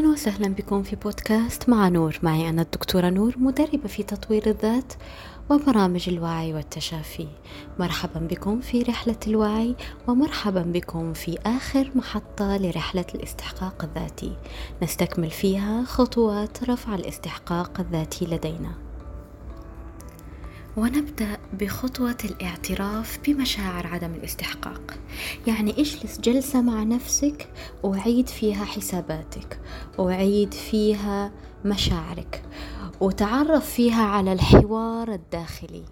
أهلا وسهلا بكم في بودكاست مع نور. معي أنا الدكتورة نور مدربة في تطوير الذات وبرامج الوعي والتشافي. مرحبا بكم في رحلة الوعي ومرحبا بكم في آخر محطة لرحلة الاستحقاق الذاتي. نستكمل فيها خطوات رفع الاستحقاق الذاتي لدينا. ونبدأ بخطوة الاعتراف بمشاعر عدم الاستحقاق. يعني اجلس جلسة مع نفسك وعيد فيها حساباتك وعيد فيها مشاعرك وتعرف فيها على الحوار الداخلي.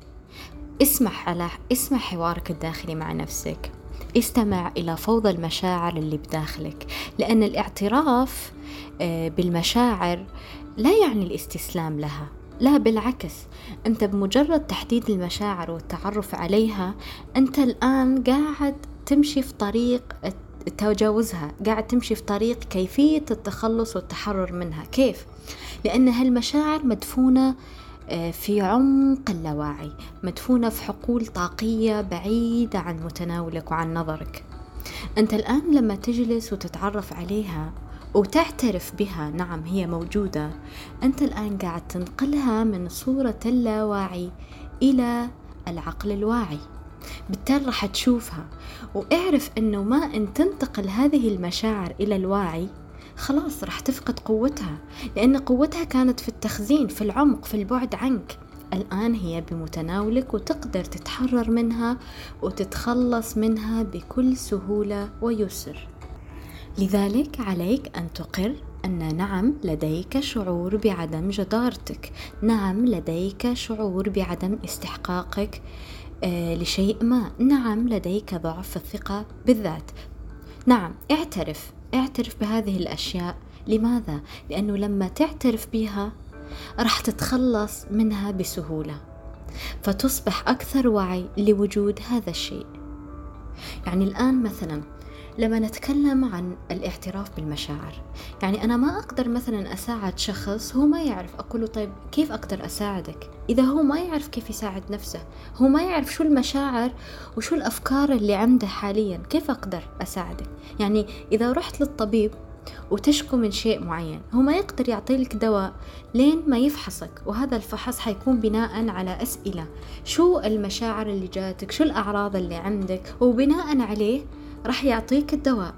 اسمح على اسمع حوارك الداخلي مع نفسك. استمع إلى فوضى المشاعر اللي بداخلك. لأن الاعتراف آه، بالمشاعر لا يعني الاستسلام لها. لا بالعكس أنت بمجرد تحديد المشاعر والتعرف عليها أنت الآن قاعد تمشي في طريق تجاوزها قاعد تمشي في طريق كيفية التخلص والتحرر منها كيف؟ لأن هالمشاعر مدفونة آه، في عمق اللاواعي مدفونة في حقول طاقية بعيدة عن متناولك وعن نظرك أنت الآن لما تجلس وتتعرف عليها وتعترف بها. نعم هي موجودة. أنت الآن قاعد تنقلها من صورة اللاواعي إلى العقل الواعي. بالتالي راح تشوفها. واعرف إنه ما إن تنتقل هذه المشاعر إلى الواعي خلاص راح تفقد قوتها. لأن قوتها كانت في التخزين في العمق في البعد عنك. الآن هي بمتناولك وتقدر تتحرر منها وتتخلص منها بكل سهولة ويسر. لذلك عليك أن تقر أن نعم لديك شعور بعدم جدارتك. نعم لديك شعور بعدم استحقاقك آه لشيء ما. نعم لديك ضعف الثقة بالذات. نعم اعترف. اعترف بهذه الأشياء. لماذا؟ لأنه لما تعترف بها راح تتخلص منها بسهولة. فتصبح أكثر وعي لوجود هذا الشيء. يعني الآن مثلا لما نتكلم عن الاعتراف بالمشاعر يعني أنا ما أقدر مثلا أساعد شخص هو ما يعرف أقول له طيب كيف أقدر أساعدك؟ إذا هو ما يعرف كيف يساعد نفسه هو ما يعرف شو المشاعر وشو الأفكار اللي عنده حاليا كيف أقدر أساعدك؟ يعني إذا رحت للطبيب وتشكو من شيء معين هو ما يقدر يعطيلك دواء لين ما يفحصك وهذا الفحص حيكون بناء على أسئلة شو المشاعر اللي جاتك؟ شو الأعراض اللي عندك؟ وبناء عليه راح يعطيك الدواء.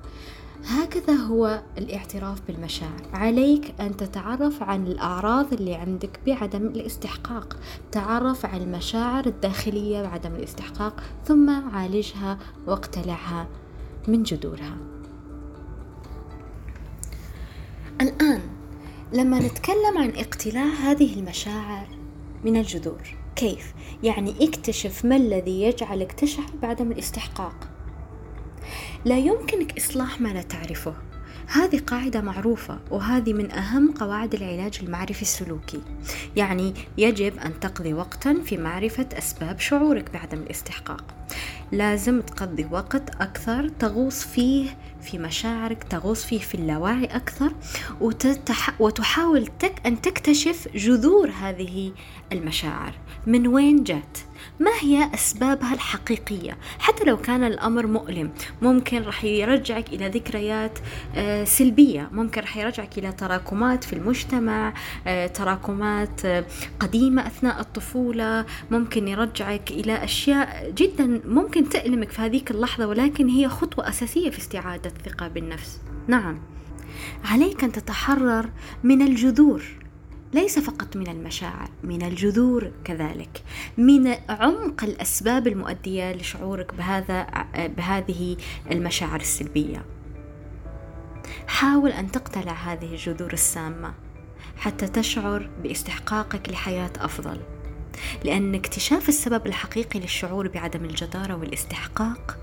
هكذا هو الاعتراف بالمشاعر. عليك أن تتعرف عن الأعراض اللي عندك بعدم الاستحقاق. تعرف عن المشاعر الداخلية بعدم الاستحقاق ثم عالجها واقتلعها من جذورها. الآن لما نتكلم عن اقتلاع هذه المشاعر من الجذور كيف؟ يعني اكتشف ما الذي يجعلك تشعر بعدم الاستحقاق. لا يمكنك إصلاح ما لا تعرفه. هذه قاعدة معروفة وهذه من أهم قواعد العلاج المعرفي السلوكي. يعني يجب أن تقضي وقتا في معرفة أسباب شعورك بعدم الاستحقاق. لازم تقضي وقت أكثر تغوص فيه في مشاعرك تغوص فيه في اللاوعي أكثر وتتح... وتحاول تك... أن تكتشف جذور هذه المشاعر. من وين جات؟ ما هي أسبابها الحقيقية؟ حتى لو كان الأمر مؤلم ممكن راح يرجعك إلى ذكريات آه، سلبية. ممكن راح يرجعك إلى تراكمات في المجتمع آه، تراكمات آه، قديمة أثناء الطفولة. ممكن يرجعك إلى أشياء جدا ممكن تألمك في هذيك اللحظة ولكن هي خطوة أساسية في استعادة الثقة بالنفس نعم. عليك أن تتحرر من الجذور. ليس فقط من المشاعر من الجذور كذلك. من عمق الأسباب المؤدية لشعورك بهذا بهذه المشاعر السلبية. حاول أن تقتلع هذه الجذور السامة حتى تشعر باستحقاقك لحياة أفضل. لأن اكتشاف السبب الحقيقي للشعور بعدم الجدارة والاستحقاق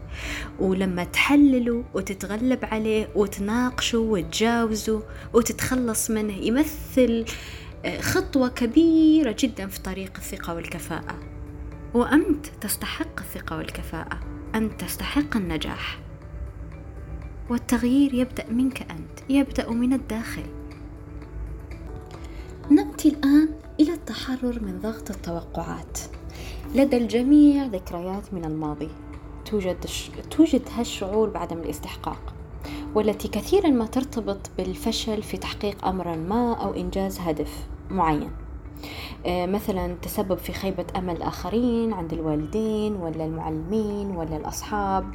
ولما تحلله وتتغلب عليه وتناقشه وتجاوزه وتتخلص منه يمثل خطوة كبيرة جدا في طريق الثقة والكفاءة. وأنت تستحق الثقة والكفاءة. أنت تستحق النجاح. والتغيير يبدأ منك أنت يبدأ من الداخل. نأتي الآن إلى التحرر من ضغط التوقعات. لدى الجميع ذكريات من الماضي. توجد توجد هالشعور بعدم الاستحقاق والتي كثيرا ما ترتبط بالفشل في تحقيق أمر ما أو إنجاز هدف. معين. آه، مثلا تسبب في خيبة أمل الآخرين عند الوالدين ولا المعلمين ولا الأصحاب.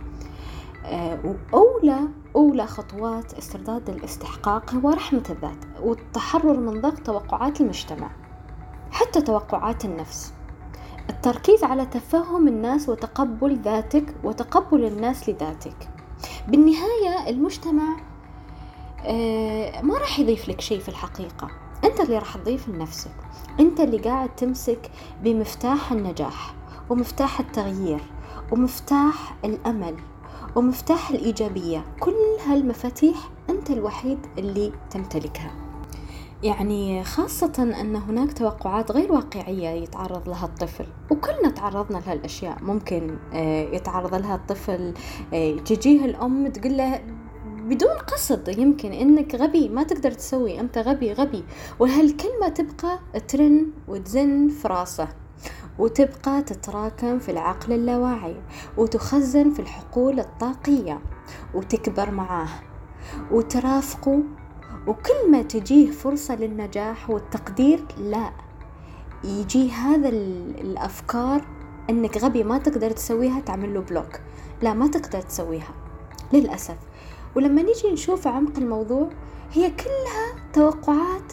آه، وأولى أولى خطوات استرداد الاستحقاق هو رحمة الذات والتحرر من ضغط توقعات المجتمع حتى توقعات النفس. التركيز على تفهم الناس وتقبل ذاتك وتقبل الناس لذاتك. بالنهاية المجتمع آه، ما راح يضيف لك شيء في الحقيقة. أنت اللي راح تضيف لنفسك. أنت اللي قاعد تمسك بمفتاح النجاح ومفتاح التغيير ومفتاح الأمل ومفتاح الإيجابية. كل هالمفاتيح أنت الوحيد اللي تمتلكها. يعني خاصة أن هناك توقعات غير واقعية يتعرض لها الطفل. وكلنا تعرضنا لها الأشياء ممكن آه، يتعرض لها الطفل آه، تجيه الأم تقول له بدون قصد يمكن إنك غبي ما تقدر تسوي أنت غبي غبي. وهالكلمة تبقى ترن وتزن في راسه وتبقى تتراكم في العقل اللاواعي وتخزن في الحقول الطاقية وتكبر معاه وترافقه وكل ما تجيه فرصة للنجاح والتقدير لا. يجي هذا الأفكار أنك غبي ما تقدر تسويها تعمل له بلوك لا ما تقدر تسويها. للأسف. ولما نيجي نشوف عمق الموضوع هي كلها توقعات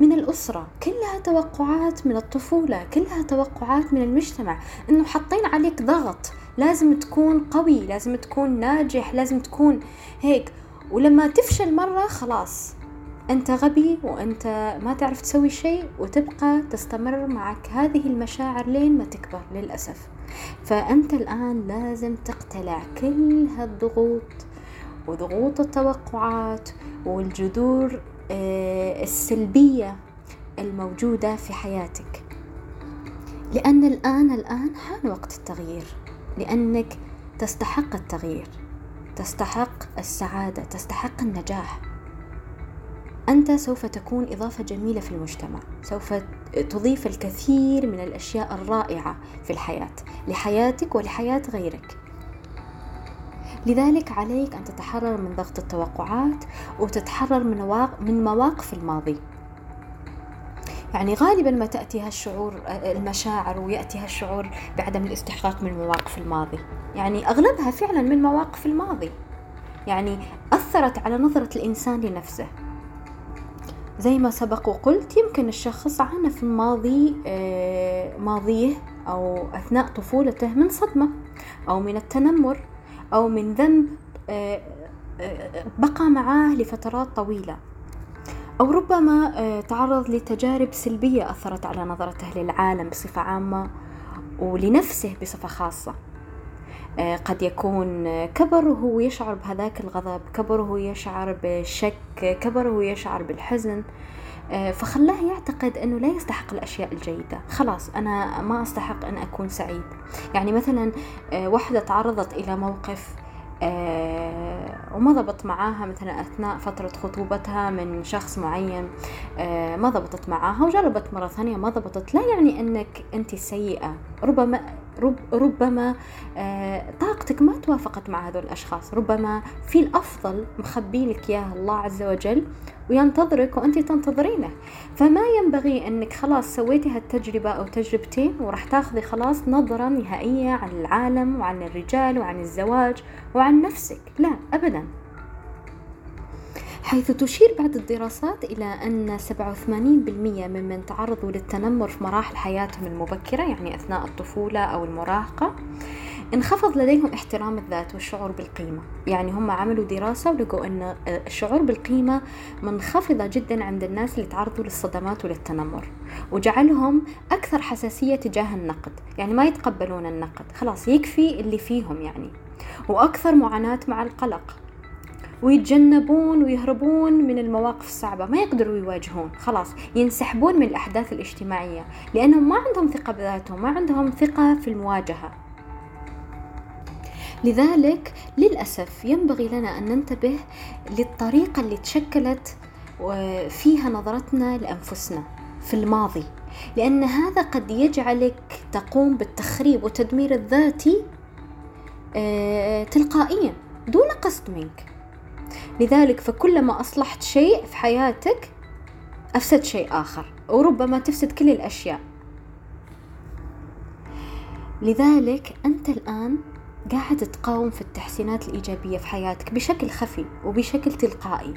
من الأسرة كلها توقعات من الطفولة كلها توقعات من المجتمع. إنه حاطين عليك ضغط لازم تكون قوي لازم تكون ناجح لازم تكون هيك. ولما تفشل مرة خلاص أنت غبي وأنت ما تعرف تسوي شيء وتبقى تستمر معك هذه المشاعر لين ما تكبر للأسف. فأنت الآن لازم تقتلع كل هالضغوط وضغوط التوقعات والجذور آه، السلبية الموجودة في حياتك. لأن الآن الآن حان وقت التغيير. لأنك تستحق التغيير. تستحق السعادة. تستحق النجاح. أنت سوف تكون إضافة جميلة في المجتمع. سوف تضيف الكثير من الأشياء الرائعة في الحياة. لحياتك ولحياة غيرك. لذلك عليك أن تتحرر من ضغط التوقعات وتتحرر من من مواقف الماضي. يعني غالبا ما تأتي هالشعور المشاعر ويأتي هالشعور بعدم الاستحقاق من مواقف الماضي. يعني أغلبها فعلا من مواقف الماضي. يعني أثرت على نظرة الإنسان لنفسه. زي ما سبق وقلت يمكن الشخص عانى في الماضي آه، ماضيه أو أثناء طفولته من صدمة أو من التنمر. أو من ذنب آه، آه، بقى معاه لفترات طويلة. أو ربما آه، تعرض لتجارب سلبية أثرت على نظرته للعالم بصفة عامة ولنفسه بصفة خاصة. قد يكون كبر وهو يشعر بهذاك الغضب كبر وهو يشعر بالشك كبر وهو يشعر بالحزن. فخلاه يعتقد أنه لا يستحق الأشياء الجيدة. خلاص أنا ما أستحق أن أكون سعيد. يعني مثلا وحدة تعرضت إلى موقف آه وما ضبط معاها مثلا أثناء فترة خطوبتها من شخص معين آه ما ضبطت معاها وجربت مرة ثانية ما ضبطت. لا يعني أنك أنت سيئة. ربما رب ربما آه طاقتك ما توافقت مع هذول الأشخاص. ربما في الأفضل مخبي لك إياه الله عز وجل وينتظرك وأنت تنتظرينه. فما ينبغي أنك خلاص سويتي هالتجربة أو تجربتين وراح تاخذي خلاص نظرة نهائية عن العالم وعن الرجال وعن الزواج وعن نفسك. لا أبدا. حيث تشير بعض الدراسات إلى أن 87% ممن تعرضوا للتنمر في مراحل حياتهم المبكرة يعني أثناء الطفولة أو المراهقة انخفض لديهم احترام الذات والشعور بالقيمة. يعني هم عملوا دراسة ولقوا أن الشعور بالقيمة منخفضة جدا عند الناس اللي تعرضوا للصدمات وللتنمر وجعلهم أكثر حساسية تجاه النقد. يعني ما يتقبلون النقد خلاص يكفي اللي فيهم يعني وأكثر معاناة مع القلق. ويتجنبون ويهربون من المواقف الصعبة ما يقدروا يواجهون خلاص ينسحبون من الأحداث الاجتماعية لأنهم ما عندهم ثقة بذاتهم ما عندهم ثقة في المواجهة. لذلك للأسف ينبغي لنا أن ننتبه للطريقة اللي تشكلت فيها نظرتنا لأنفسنا في الماضي لأن هذا قد يجعلك تقوم بالتخريب والتدمير الذاتي آه، تلقائيا دون قصد منك. لذلك فكلما أصلحت شيء في حياتك أفسد شيء آخر وربما تفسد كل الأشياء. لذلك أنت الآن قاعد تقاوم في التحسينات الإيجابية في حياتك بشكل خفي وبشكل تلقائي.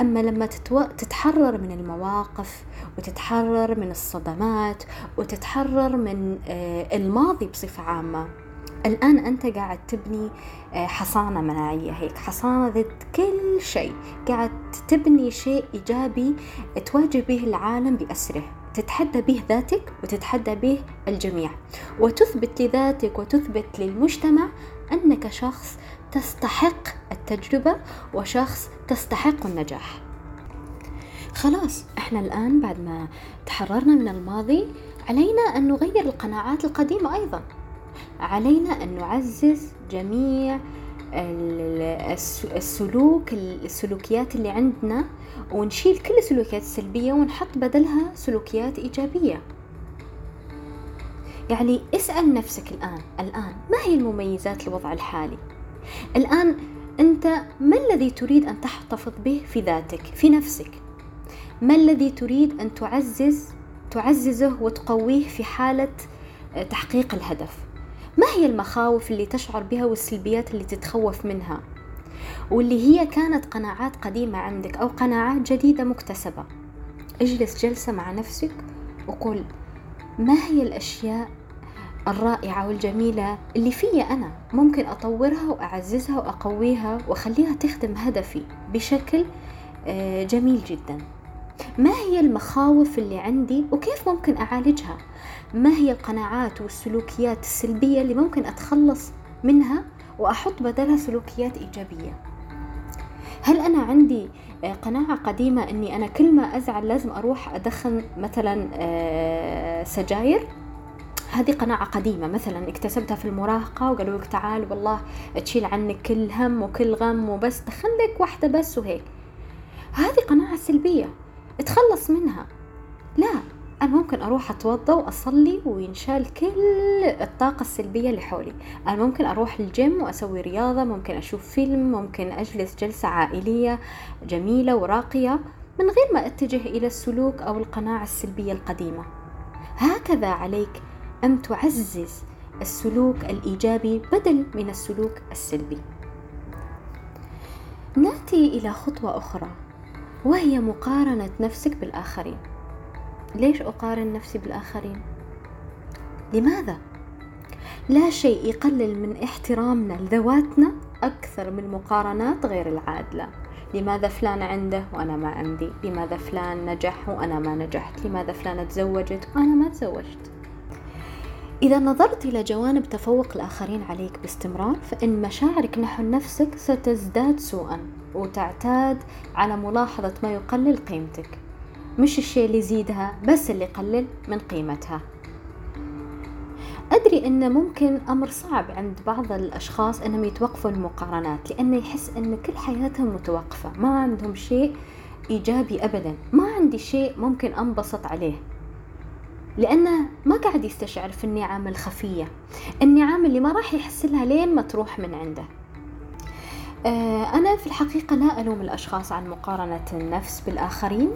أما لما تتو... تتحرر من المواقف وتتحرر من الصدمات وتتحرر من آه، الماضي بصفة عامة الآن أنت قاعد تبني آه، حصانة مناعية هيك حصانة ضد كل شيء. قاعد تبني شيء إيجابي تواجه به العالم بأسره تتحدى به ذاتك وتتحدى به الجميع. وتثبت لذاتك وتثبت للمجتمع أنك شخص تستحق التجربة وشخص تستحق النجاح. خلاص إحنا الآن بعد ما تحررنا من الماضي علينا أن نغير القناعات القديمة أيضا. علينا أن نعزز جميع السلوك السلوكيات اللي عندنا ونشيل كل السلوكيات السلبية ونحط بدلها سلوكيات إيجابية. يعني اسأل نفسك الآن الآن ما هي المميزات الوضع الحالي؟ الآن أنت ما الذي تريد أن تحتفظ به في ذاتك في نفسك؟ ما الذي تريد أن تعزز تعززه وتقويه في حالة تحقيق الهدف؟ هي المخاوف اللي تشعر بها والسلبيات اللي تتخوف منها؟ واللي هي كانت قناعات قديمة عندك أو قناعات جديدة مكتسبة. اجلس جلسة مع نفسك وقل ما هي الأشياء الرائعة والجميلة اللي فيا أنا؟ ممكن أطورها وأعززها وأقويها وأخليها تخدم هدفي بشكل آه، جميل جدا. ما هي المخاوف اللي عندي وكيف ممكن أعالجها؟ ما هي القناعات والسلوكيات السلبية اللي ممكن أتخلص منها وأحط بدلها سلوكيات إيجابية؟ هل أنا عندي آه، قناعة قديمة أني أنا كل ما أزعل لازم أروح أدخن مثلا آه، سجاير؟ هذه قناعة قديمة مثلا اكتسبتها في المراهقة وقالوا لك تعال والله تشيل عنك كل هم وكل غم وبس دخل لك واحدة بس وهيك. هذه قناعة سلبية اتخلص منها. لا. أنا ممكن أروح أتوضى وأصلي وينشال كل الطاقة السلبية اللي حولي. أنا ممكن أروح الجيم وأسوي رياضة ممكن أشوف فيلم ممكن أجلس جلسة عائلية جميلة وراقية من غير ما أتجه إلى السلوك أو القناعة السلبية القديمة. هكذا عليك أن تعزز السلوك الإيجابي بدل من السلوك السلبي. نأتي إلى خطوة أخرى وهي مقارنة نفسك بالآخرين. ليش أقارن نفسي بالآخرين؟ لماذا؟ لا شيء يقلل من احترامنا لذواتنا أكثر من المقارنات غير العادلة. لماذا فلان عنده وأنا ما عندي؟ لماذا فلان نجح وأنا ما نجحت؟ لماذا فلانة تزوجت وأنا ما تزوجت؟ إذا نظرت إلى جوانب تفوق الآخرين عليك باستمرار فإن مشاعرك نحو نفسك ستزداد سوءا وتعتاد على ملاحظة ما يقلل قيمتك. مش الشيء اللي يزيدها بس اللي يقلل من قيمتها. أدري أنه ممكن أمر صعب عند بعض الأشخاص أنهم يتوقفوا المقارنات لأنه يحس أن كل حياتهم متوقفة ما عندهم شيء إيجابي أبدا ما عندي شيء ممكن أنبسط عليه. لأنه ما قاعد يستشعر في النعم الخفية النعم اللي ما راح يحس لها لين ما تروح من عنده. آه، أنا في الحقيقة لا ألوم الأشخاص عن مقارنة النفس بالآخرين.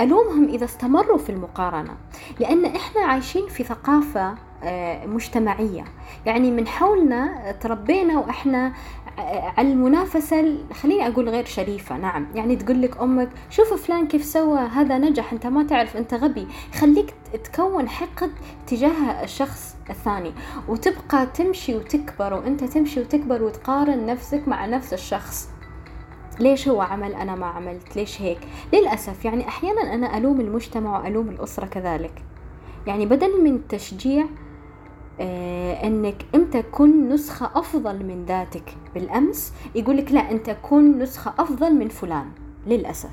ألومهم إذا استمروا في المقارنة لأن إحنا عايشين في ثقافة آه، مجتمعية. يعني من حولنا تربينا وإحنا آه، على المنافسة خليني أقول غير شريفة نعم. يعني تقول لك أمك شوف فلان كيف سوى هذا نجح أنت ما تعرف أنت غبي. خليك تكون حقد تجاه الشخص الثاني وتبقى تمشي وتكبر وأنت تمشي وتكبر وتقارن نفسك مع نفس الشخص. ليش هو عمل أنا ما عملت؟ ليش هيك؟ للأسف يعني أحيانا أنا ألوم المجتمع وألوم الأسرة كذلك. يعني بدل من تشجيع آه إنك أنت كن نسخة أفضل من ذاتك بالأمس يقولك لا أنت كن نسخة أفضل من فلان. للأسف.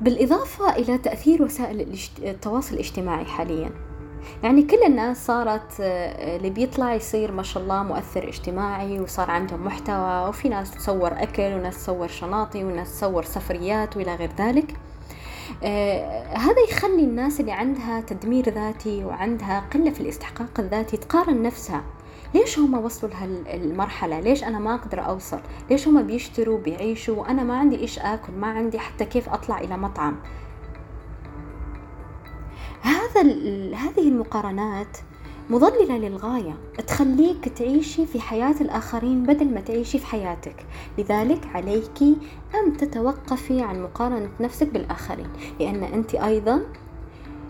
بالإضافة إلى تأثير وسائل التواصل الاجتماعي حاليا. يعني كل الناس صارت آه، اللي بيطلع يصير ما شاء الله مؤثر اجتماعي وصار عندهم محتوى وفي ناس تصور أكل وناس تصور شناطي وناس تصور سفريات وإلى غير ذلك. آه هذا يخلي الناس اللي عندها تدمير ذاتي وعندها قلة في الاستحقاق الذاتي تقارن نفسها. ليش هم وصلوا لهالمرحلة؟ ليش أنا ما أقدر أوصل؟ ليش هم بيشتروا بيعيشوا؟ وأنا ما عندي إيش آكل ما عندي حتى كيف أطلع إلى مطعم؟ هذا هذه المقارنات مضللة للغاية. تخليك تعيشي في حياة الآخرين بدل ما تعيشي في حياتك. لذلك عليك أن تتوقفي عن مقارنة نفسك بالآخرين. لأن أنت أيضا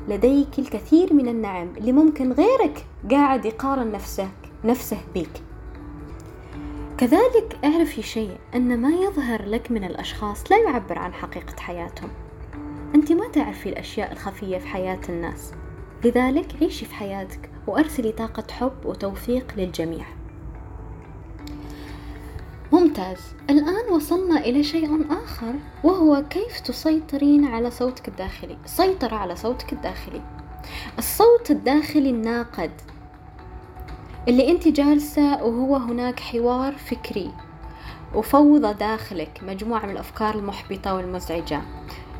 لديك الكثير من النعم اللي ممكن غيرك قاعد يقارن نفسك نفسه بك كذلك اعرفي شيء أن ما يظهر لك من الأشخاص لا يعبر عن حقيقة حياتهم. أنت ما تعرفي الأشياء الخفية في حياة الناس. لذلك عيشي في حياتك وأرسلي طاقة حب وتوفيق للجميع. ممتاز. الآن وصلنا إلى شيء آخر وهو كيف تسيطرين على صوتك الداخلي؟ سيطرة على صوتك الداخلي. الصوت الداخلي الناقد. اللي أنت جالسة وهو هناك حوار فكري. وفوضى داخلك مجموعة من الأفكار المحبطة والمزعجة.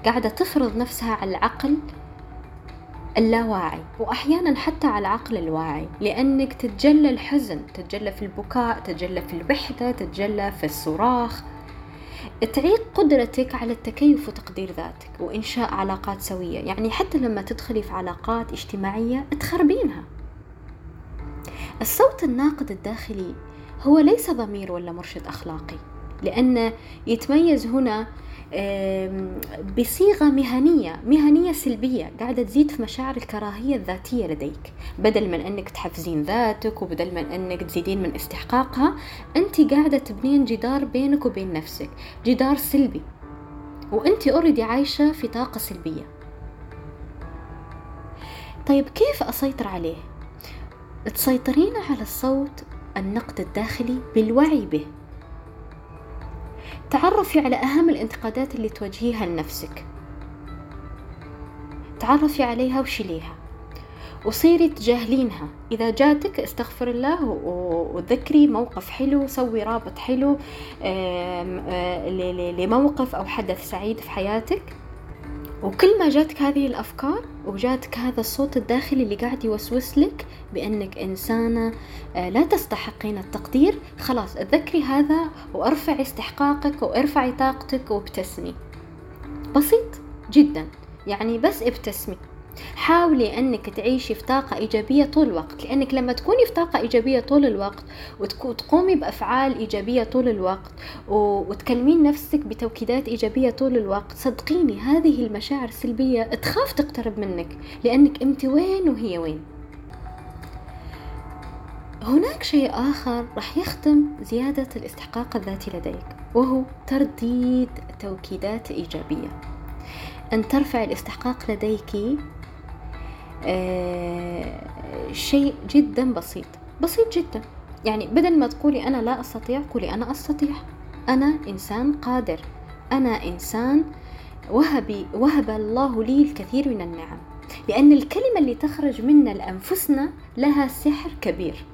قاعدة تفرض نفسها على العقل اللاواعي وأحيانا حتى على العقل الواعي لأنك تتجلى الحزن تتجلى في البكاء تتجلى في البحثة تتجلى في الصراخ. تعيق قدرتك على التكيف وتقدير ذاتك وإنشاء علاقات سوية. يعني حتى لما تدخلي في علاقات اجتماعية تخربينها. الصوت الناقد الداخلي هو ليس ضمير ولا مرشد أخلاقي. لأن يتميز هنا بصيغة مهنية مهنية سلبية قاعدة تزيد في مشاعر الكراهية الذاتية لديك. بدل من أنك تحفزين ذاتك وبدل من أنك تزيدين من استحقاقها أنت قاعدة تبنين جدار بينك وبين نفسك جدار سلبي. وأنت أوريدي عايشة في طاقة سلبية. طيب كيف أسيطر عليه؟ تسيطرين على الصوت النقد الداخلي بالوعي به. تعرفي على أهم الانتقادات اللي توجهيها لنفسك. تعرفي عليها وشيليها وصيري تجاهلينها. إذا جاتك استغفر الله وذكري موقف حلو سوي رابط حلو لموقف أو حدث سعيد في حياتك. وكل ما جاتك هذه الأفكار وجاتك هذا الصوت الداخلي اللي قاعد يوسوس لك بأنك إنسانة آه، لا تستحقين التقدير خلاص اتذكري هذا وارفعي استحقاقك وارفعي طاقتك وابتسمي. بسيط جدا يعني بس ابتسمي. حاولي أنك تعيشي في طاقة إيجابية طول الوقت لأنك لما تكوني في طاقة إيجابية طول الوقت وتقومي بأفعال إيجابية طول الوقت وتكلمين نفسك بتوكيدات إيجابية طول الوقت صدقيني هذه المشاعر السلبية تخاف تقترب منك لأنك أنت وين وهي وين. هناك شيء آخر راح يختم زيادة الاستحقاق الذاتي لديك وهو ترديد توكيدات إيجابية. أن ترفع الاستحقاق لديك شيء جدا بسيط. بسيط جدا. يعني بدل ما تقولي أنا لا أستطيع قولي أنا أستطيع. أنا إنسان قادر. أنا إنسان وهبي وهب الله لي الكثير من النعم. لأن الكلمة اللي تخرج منا لأنفسنا لها سحر كبير.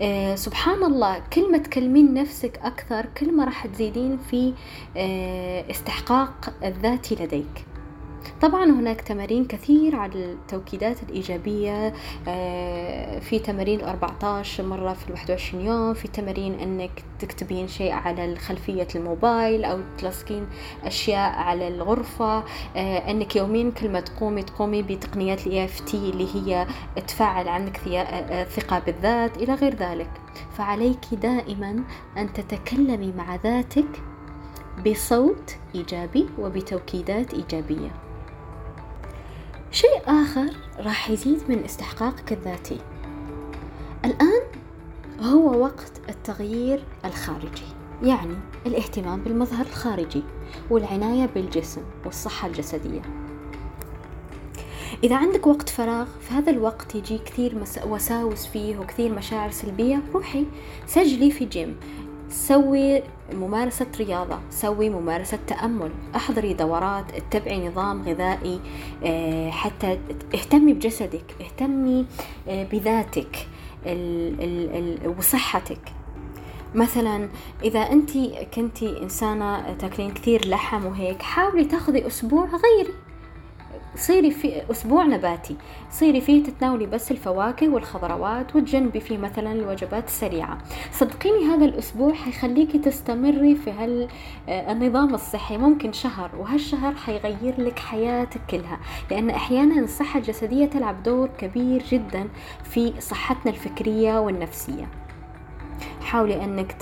آه سبحان الله كل ما تكلمين نفسك أكثر كل ما راح تزيدين في آه استحقاق الذاتي لديك. طبعا هناك تمارين كثير على التوكيدات الإيجابية آه، في تمارين 14 مرة في 21 يوم في تمارين أنك تكتبين شيء على خلفية الموبايل أو تلصقين أشياء على الغرفة آه، أنك يوميا كل ما تقومي تقومي بتقنيات إف تي اللي هي تفعل عندك آه، ثقة بالذات إلى غير ذلك. فعليك دائما أن تتكلمي مع ذاتك بصوت إيجابي وبتوكيدات إيجابية. شيء آخر راح يزيد من استحقاقك الذاتي. الآن هو وقت التغيير الخارجي يعني الاهتمام بالمظهر الخارجي والعناية بالجسم والصحة الجسدية. إذا عندك وقت فراغ في هذا الوقت يجي كثير وساوس فيه وكثير مشاعر سلبية روحي. سجلي في جيم سوي ممارسة رياضة سوي ممارسة تأمل أحضري دورات اتبعي نظام غذائي آه، حتى اهتمي بجسدك اهتمي آه، بذاتك وصحتك. مثلا إذا انت كنتي إنسانة تاكلين كثير لحم وهيك حاولي تاخذي أسبوع غيري صيري في أسبوع نباتي. صيري فيه تتناولي بس الفواكه والخضروات وتجنبي فيه مثلا الوجبات السريعة. صدقيني هذا الأسبوع حيخليكي تستمري في هالنظام الصحي. ممكن شهر وهالشهر حيغير لك حياتك كلها لأن أحيانا الصحة الجسدية تلعب دور كبير جدا في صحتنا الفكرية والنفسية. حاولي أنك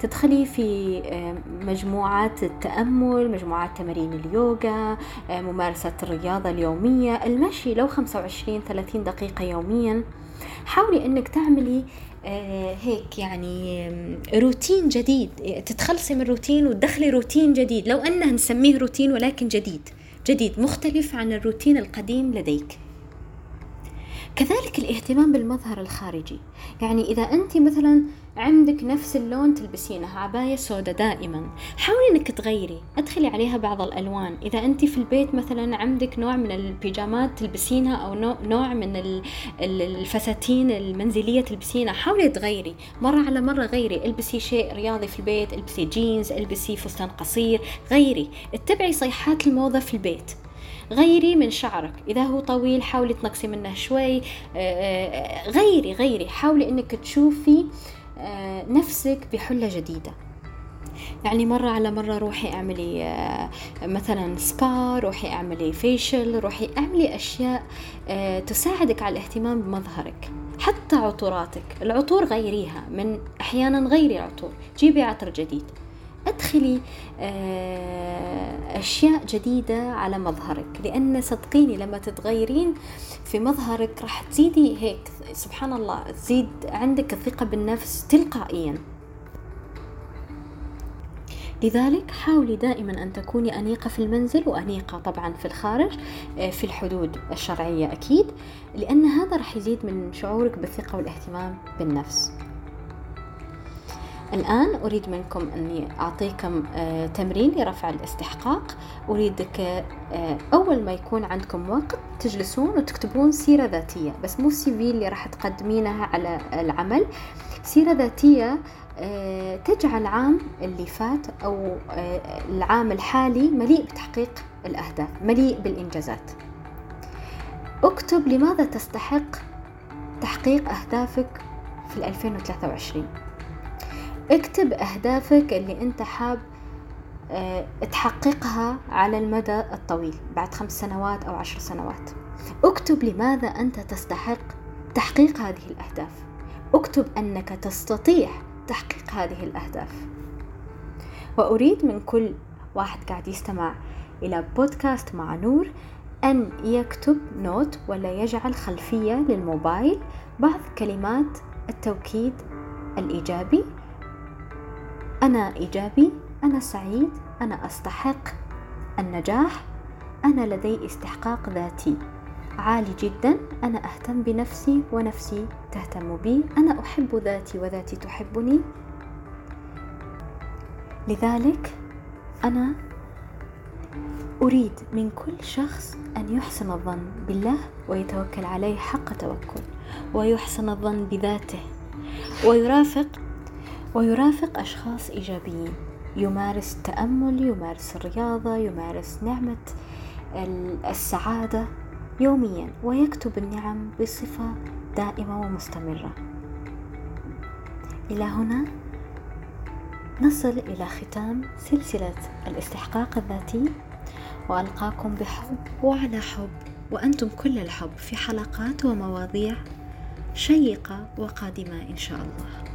تدخلي في آه، مجموعات التأمل مجموعات تمارين اليوغا آه، ممارسة الرياضة اليومية المشي لو 25 30 دقيقة يوميا. حاولي أنك تعملي آه، هيك يعني روتين جديد. تتخلصي من روتين وتدخلي روتين جديد. لو أنه نسميه روتين ولكن جديد. جديد مختلف عن الروتين القديم لديك. كذلك الاهتمام بالمظهر الخارجي. يعني إذا أنت مثلا عندك نفس اللون تلبسينها عباية سوداء دائما. حاولي إنك تغيري أدخلي عليها بعض الألوان. إذا أنت في البيت مثلا عندك نوع من البيجامات تلبسينها أو نوع من الفساتين المنزلية تلبسينها حاولي تغيري. مرة على مرة غيري. البسي شيء رياضي في البيت البسي جينز البسي فستان قصير. غيري. اتبعي صيحات الموضة في البيت. غيري من شعرك. إذا هو طويل حاولي تنقصي منه شوي. آه، آه، غيري غيري. حاولي إنك تشوفي نفسك بحلة جديدة. يعني مرة على مرة روحي اعملي مثلا سبا روحي اعملي فيشل روحي اعملي أشياء تساعدك على الاهتمام بمظهرك حتى عطوراتك. العطور غيريها من أحيانا غيري العطور جيبي عطر جديد. أدخلي آه، أشياء جديدة على مظهرك. لأن صدقيني لما تتغيرين في مظهرك راح تزيدي هيك سبحان الله تزيد عندك الثقة بالنفس تلقائيا. لذلك حاولي دائما أن تكوني أنيقة في المنزل وأنيقة طبعا في الخارج آه، في الحدود الشرعية أكيد لأن هذا راح يزيد من شعورك بالثقة والاهتمام بالنفس. الآن أريد منكم أني أعطيكم آه، تمرين لرفع الاستحقاق. أريدك آه، أول ما يكون عندكم وقت تجلسون وتكتبون سيرة ذاتية بس مو سي في اللي راح تقدمينها على العمل. سيرة ذاتية آه، تجعل العام اللي فات أو العام الحالي مليء بتحقيق الأهداف مليء بالإنجازات. اكتب لماذا تستحق تحقيق أهدافك في 2023 اكتب أهدافك اللي أنت حاب آه تحققها على المدى الطويل بعد خمس سنوات أو عشر سنوات. اكتب لماذا أنت تستحق تحقيق هذه الأهداف. اكتب أنك تستطيع تحقيق هذه الأهداف. وأريد من كل واحد قاعد يستمع إلى بودكاست مع نور أن يكتب نوت ولا يجعل خلفية للموبايل بعض كلمات التوكيد الإيجابي أنا إيجابي أنا سعيد أنا أستحق النجاح أنا لدي استحقاق ذاتي. عالي جدا أنا أهتم بنفسي ونفسي تهتم بي أنا أحب ذاتي وذاتي تحبني. لذلك أنا أريد من كل شخص أن يحسن الظن بالله ويتوكل عليه حق توكل ويحسن الظن بذاته ويرافق ويرافق أشخاص إيجابيين. يمارس التأمل يمارس الرياضة يمارس نعمة السعادة يوميا ويكتب النعم بصفة دائمة ومستمرة. إلى هنا نصل إلى ختام سلسلة الاستحقاق الذاتي. وألقاكم بحب وعلى حب وأنتم كل الحب في حلقات ومواضيع شيقة وقادمة إن شاء الله.